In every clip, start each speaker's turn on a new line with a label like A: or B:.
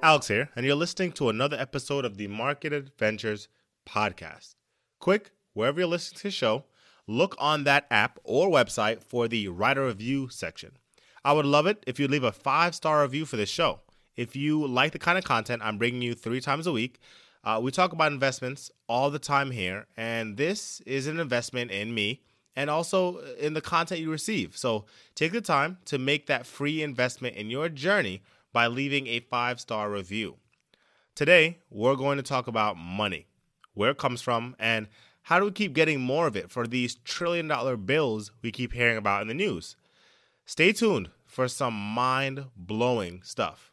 A: Alex here, and you're listening to another episode of the Market Adventures podcast. Quick, wherever you're listening to the show, look on that app or website for the writer review section. I would love it if you leave a five star review for this show. If you like the kind of content I'm bringing you three times a week, uh, we talk about investments all the time here, and this is an investment in me and also in the content you receive. So take the time to make that free investment in your journey by leaving a five star review. Today, we're going to talk about money, where it comes from, and how do we keep getting more of it for these trillion dollar bills we keep hearing about in the news. Stay tuned for some mind blowing stuff.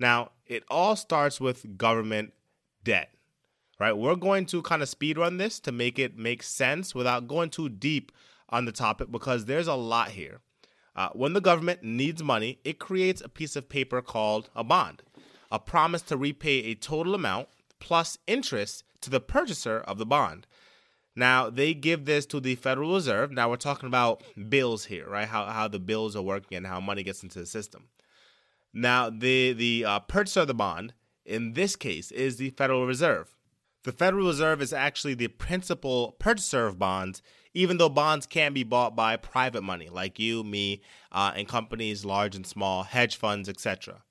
A: Now, it all starts with government debt, right? We're going to kind of speed run this to make it make sense without going too deep on the topic because there's a lot here. Uh, when the government needs money, it creates a piece of paper called a bond, a promise to repay a total amount plus interest to the purchaser of the bond. Now, they give this to the Federal Reserve. Now, we're talking about bills here, right? How, how the bills are working and how money gets into the system. Now, the the uh, purchaser of the bond in this case is the Federal Reserve. The Federal Reserve is actually the principal purchaser of bonds, even though bonds can be bought by private money like you, me, uh, and companies large and small, hedge funds, etc.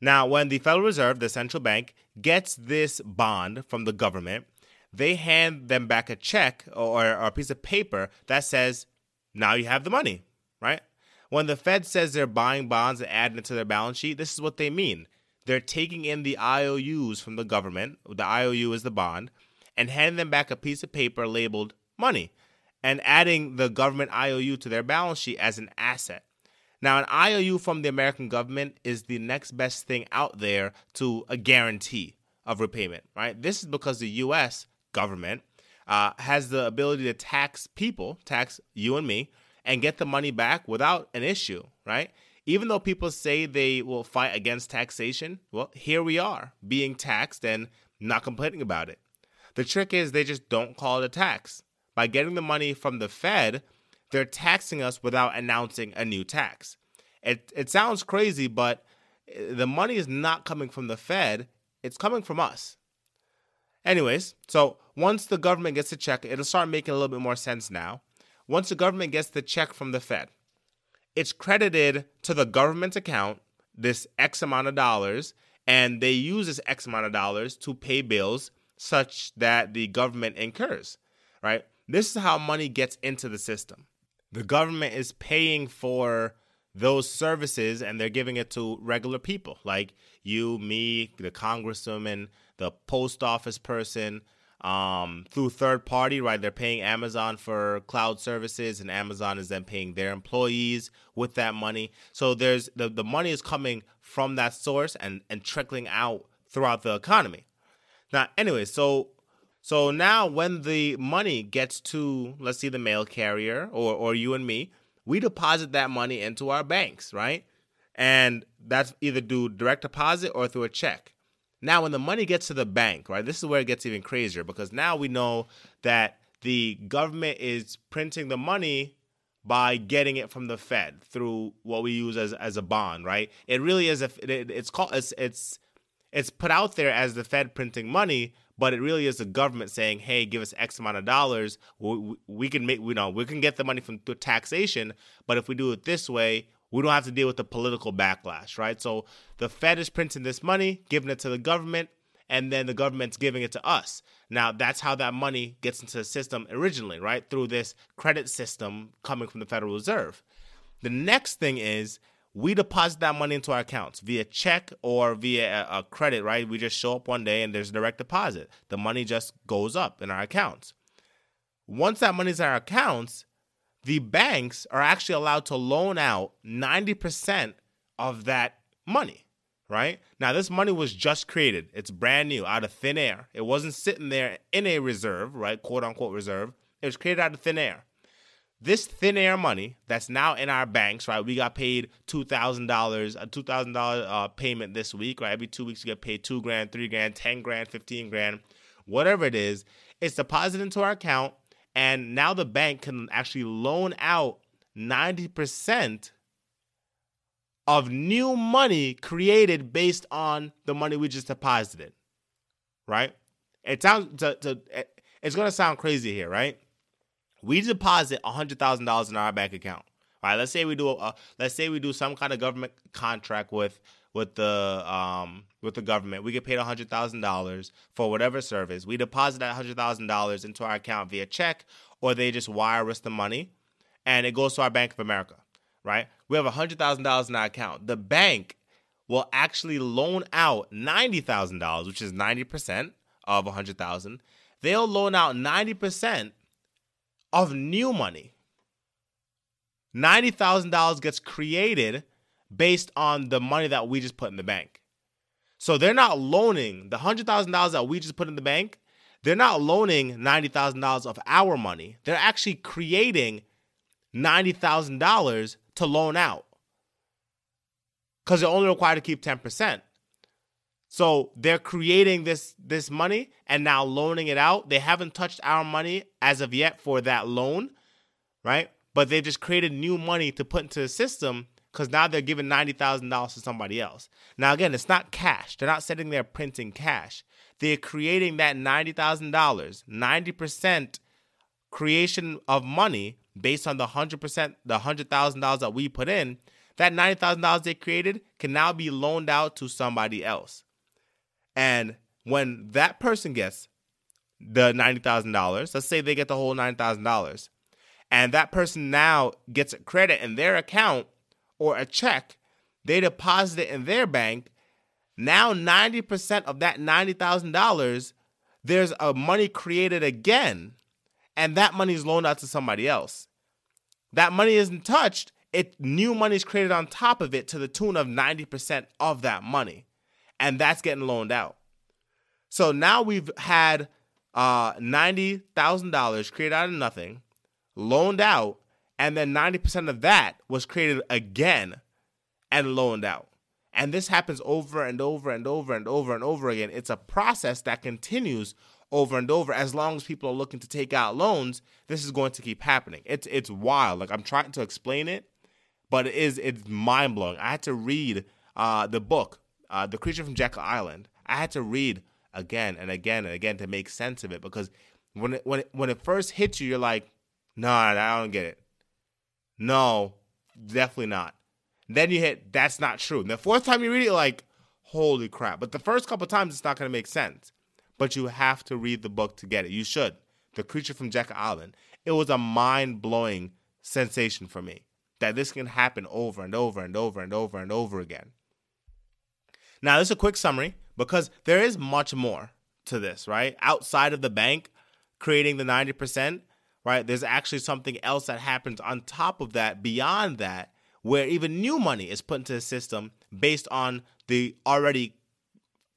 A: Now, when the Federal Reserve, the central bank, gets this bond from the government, they hand them back a check or, or a piece of paper that says, now you have the money, right? When the Fed says they're buying bonds and adding it to their balance sheet, this is what they mean. They're taking in the IOUs from the government, the IOU is the bond, and handing them back a piece of paper labeled money and adding the government IOU to their balance sheet as an asset. Now, an IOU from the American government is the next best thing out there to a guarantee of repayment, right? This is because the US government uh, has the ability to tax people, tax you and me, and get the money back without an issue, right? Even though people say they will fight against taxation, well, here we are being taxed and not complaining about it. The trick is they just don't call it a tax. By getting the money from the Fed, they're taxing us without announcing a new tax. It, it sounds crazy, but eh, the money is not coming from the Fed, it's coming from us. Anyways, so once the government gets a check, it'll start making a little bit more sense now once the government gets the check from the Fed, it's credited to the government account, this X amount of dollars, and they use this X amount of dollars to pay bills such that the government incurs, right? This is how money gets into the system. The government is paying for those services and they're giving it to regular people like you, me, the congresswoman, the post office person, um, through third party, right? They're paying Amazon for cloud services, and Amazon is then paying their employees with that money. So there's the, the money is coming from that source and, and trickling out throughout the economy. Now, anyway, so so now when the money gets to let's see the mail carrier or or you and me, we deposit that money into our banks, right? And that's either through direct deposit or through a check. Now, when the money gets to the bank, right, this is where it gets even crazier because now we know that the government is printing the money by getting it from the Fed through what we use as as a bond, right? It really is a it, it's called it's it's it's put out there as the Fed printing money, but it really is the government saying, "Hey, give us X amount of dollars. We, we can make, you know, we can get the money from taxation, but if we do it this way, we don't have to deal with the political backlash, right? So the Fed is printing this money, giving it to the government, and then the government's giving it to us. Now, that's how that money gets into the system originally, right? Through this credit system coming from the Federal Reserve. The next thing is we deposit that money into our accounts via check or via a, credit, right? We just show up one day and there's a direct deposit. The money just goes up in our accounts. Once that money's in our accounts, the banks are actually allowed to loan out 90% of that money, right? Now, this money was just created. It's brand new out of thin air. It wasn't sitting there in a reserve, right? Quote unquote reserve. It was created out of thin air. This thin air money that's now in our banks, right? We got paid two thousand dollars, a two thousand dollar uh, payment this week, right? Every two weeks you get paid two grand, three grand, ten grand, fifteen grand, whatever it is. It's deposited into our account, and now the bank can actually loan out ninety percent of new money created based on the money we just deposited. Right? It sounds to, to, it's gonna sound crazy here, right? We deposit hundred thousand dollars in our bank account. Right? Let's say we do a, let's say we do some kind of government contract with with the um with the government. We get paid hundred thousand dollars for whatever service. We deposit that hundred thousand dollars into our account via check, or they just wire us the money, and it goes to our Bank of America right? We have $100,000 in our account. The bank will actually loan out $90,000, which is 90% of 100,000. They'll loan out 90% of new money. $90,000 gets created based on the money that we just put in the bank. So they're not loaning the $100,000 that we just put in the bank. They're not loaning $90,000 of our money. They're actually creating $90,000 to loan out because they're only required to keep 10%. So they're creating this this money and now loaning it out. They haven't touched our money as of yet for that loan, right? But they've just created new money to put into the system because now they're giving $90,000 to somebody else. Now, again, it's not cash. They're not sitting there printing cash. They're creating that $90,000, 90% creation of money based on the 100%, the $100,000 that we put in, that $90,000 they created can now be loaned out to somebody else. And when that person gets the $90,000, let's say they get the whole $90,000, and that person now gets a credit in their account or a check, they deposit it in their bank. Now 90% of that $90,000, there's a money created again and that money is loaned out to somebody else. That money isn't touched. It new money is created on top of it to the tune of 90% of that money. And that's getting loaned out. So now we've had uh, $90,000 created out of nothing, loaned out, and then 90% of that was created again and loaned out. And this happens over and over and over and over and over again. It's a process that continues over and over. As long as people are looking to take out loans this is going to keep happening. It's it's wild. Like i'm trying to explain it but it is it's mind-blowing. I had to read uh, the book uh, the creature from jekyll island. I had to read again and again and again to make sense of it because when it when it, when it first hits you you're like no i don't get it no definitely not then you hit that's not true and the fourth time you read it like holy crap but the first couple times it's not going to make sense but you have to read the book to get it. You should. The Creature from Jekyll Island. It was a mind blowing sensation for me that this can happen over and over and over and over and over again. Now, this is a quick summary because there is much more to this, right? Outside of the bank creating the 90%, right? There's actually something else that happens on top of that, beyond that, where even new money is put into the system based on the already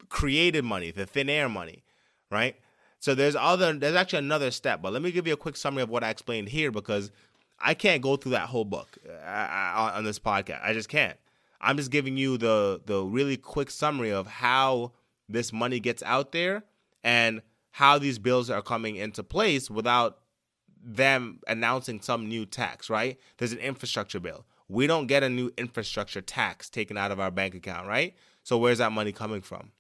A: created money, the thin air money right? So there's other there's actually another step, but let me give you a quick summary of what I explained here because I can't go through that whole book uh, uh, on this podcast. I just can't. I'm just giving you the the really quick summary of how this money gets out there and how these bills are coming into place without them announcing some new tax, right? There's an infrastructure bill. We don't get a new infrastructure tax taken out of our bank account, right? So where's that money coming from?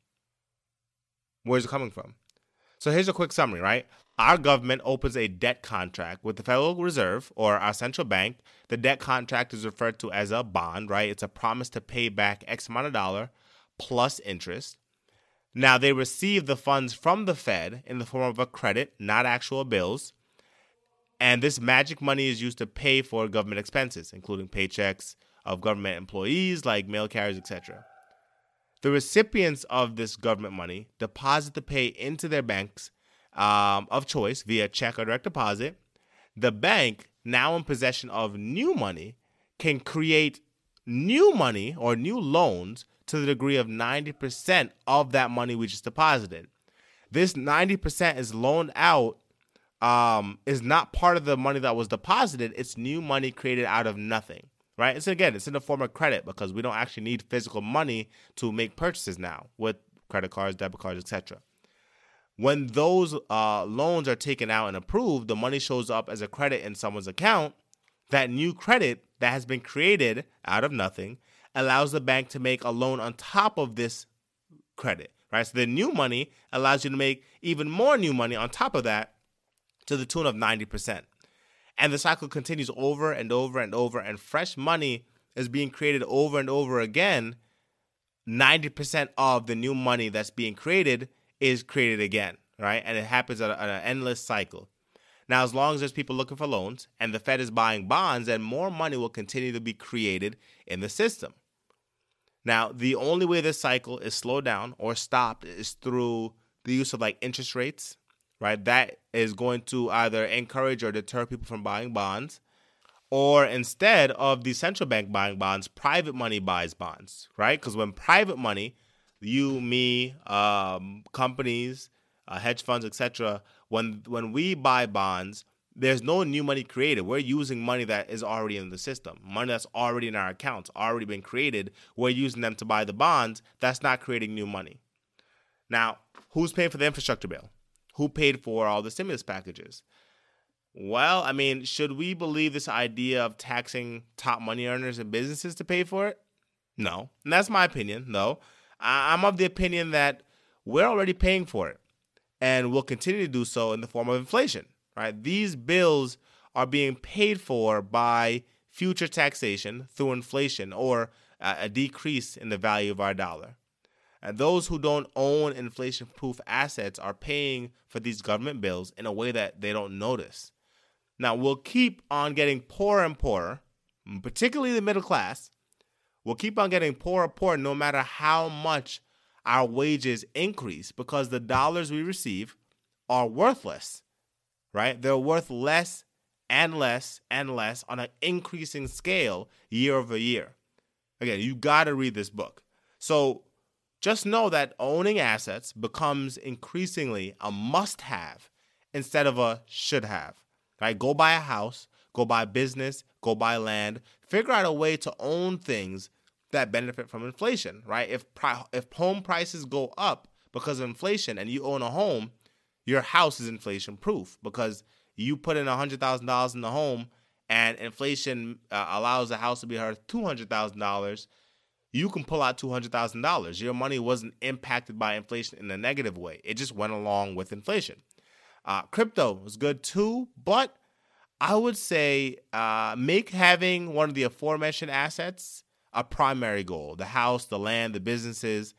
A: Where's it coming from? So here's a quick summary, right? Our government opens a debt contract with the Federal Reserve or our central bank. The debt contract is referred to as a bond, right? It's a promise to pay back X amount of dollar plus interest. Now, they receive the funds from the Fed in the form of a credit, not actual bills. And this magic money is used to pay for government expenses, including paychecks of government employees like mail carriers, etc. The recipients of this government money deposit the pay into their banks um, of choice via check or direct deposit. The bank, now in possession of new money, can create new money or new loans to the degree of 90% of that money we just deposited. This 90% is loaned out, um, is not part of the money that was deposited. It's new money created out of nothing, right? So again, it's in the form of credit because we don't actually need physical money to make purchases now with credit cards, debit cards, etc. When those uh, loans are taken out and approved, the money shows up as a credit in someone's account. That new credit that has been created out of nothing allows the bank to make a loan on top of this credit, right? So the new money allows you to make even more new money on top of that to the tune of 90%. And the cycle continues over and over and over, and fresh money is being created over and over again. 90% of the new money that's being created is created again, right? And it happens at, an endless cycle. Now, as long as there's people looking for loans and the Fed is buying bonds, then more money will continue to be created in the system. Now, the only way this cycle is slowed down or stopped is through the use of like interest rates, right? That is going to either encourage or deter people from buying bonds. Or instead of the central bank buying bonds, private money buys bonds, right? Because when private money, you, me, um, companies, uh, hedge funds, etc., when when we buy bonds, there's no new money created. We're using money that is already in the system, money that's already in our accounts, already been created. We're using them to buy the bonds. That's not creating new money. Now, who's paying for the infrastructure bill? Who paid for all the stimulus packages? Well, I mean, should we believe this idea of taxing top money earners and businesses to pay for it? No. And that's my opinion, though. I'm of the opinion that we're already paying for it and will continue to do so in the form of inflation right? These bills are being paid for by future taxation through inflation or a decrease in the value of our dollar. And those who don't own inflation proof assets are paying for these government bills in a way that they don't notice. Now, we'll keep on getting poorer and poorer, particularly the middle class. We'll keep on getting poorer and poorer no matter how much our wages increase because the dollars we receive are worthless right? They're worth less and less and less on an increasing scale year over year. Again, you got to read this book. So just know that owning assets becomes increasingly a must have instead of a should have. Right? Go buy a house, go buy business, go buy land, figure out a way to own things that benefit from inflation, right? If if home prices go up because of inflation and you own a home, your house is inflation proof because you put in $100,000 in the home and inflation uh, allows the house to be worth $200,000, you can pull out $200,000. Your money wasn't impacted by inflation in a negative way. It just went along with inflation. Uh, crypto was good too, but I would say uh, make having one of the aforementioned assets a primary goal the house, the land, the businesses.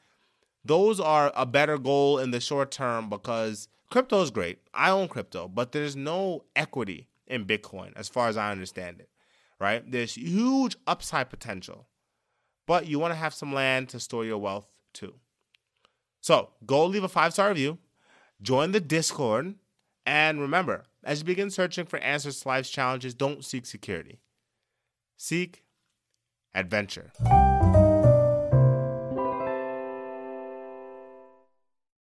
A: Those are a better goal in the short term because crypto is great. I own crypto, but there's no equity in Bitcoin as far as I understand it, right? There's huge upside potential, but you want to have some land to store your wealth too. So go leave a five star review, join the Discord, and remember, as you begin searching for answers to life's challenges, don't seek security, seek adventure.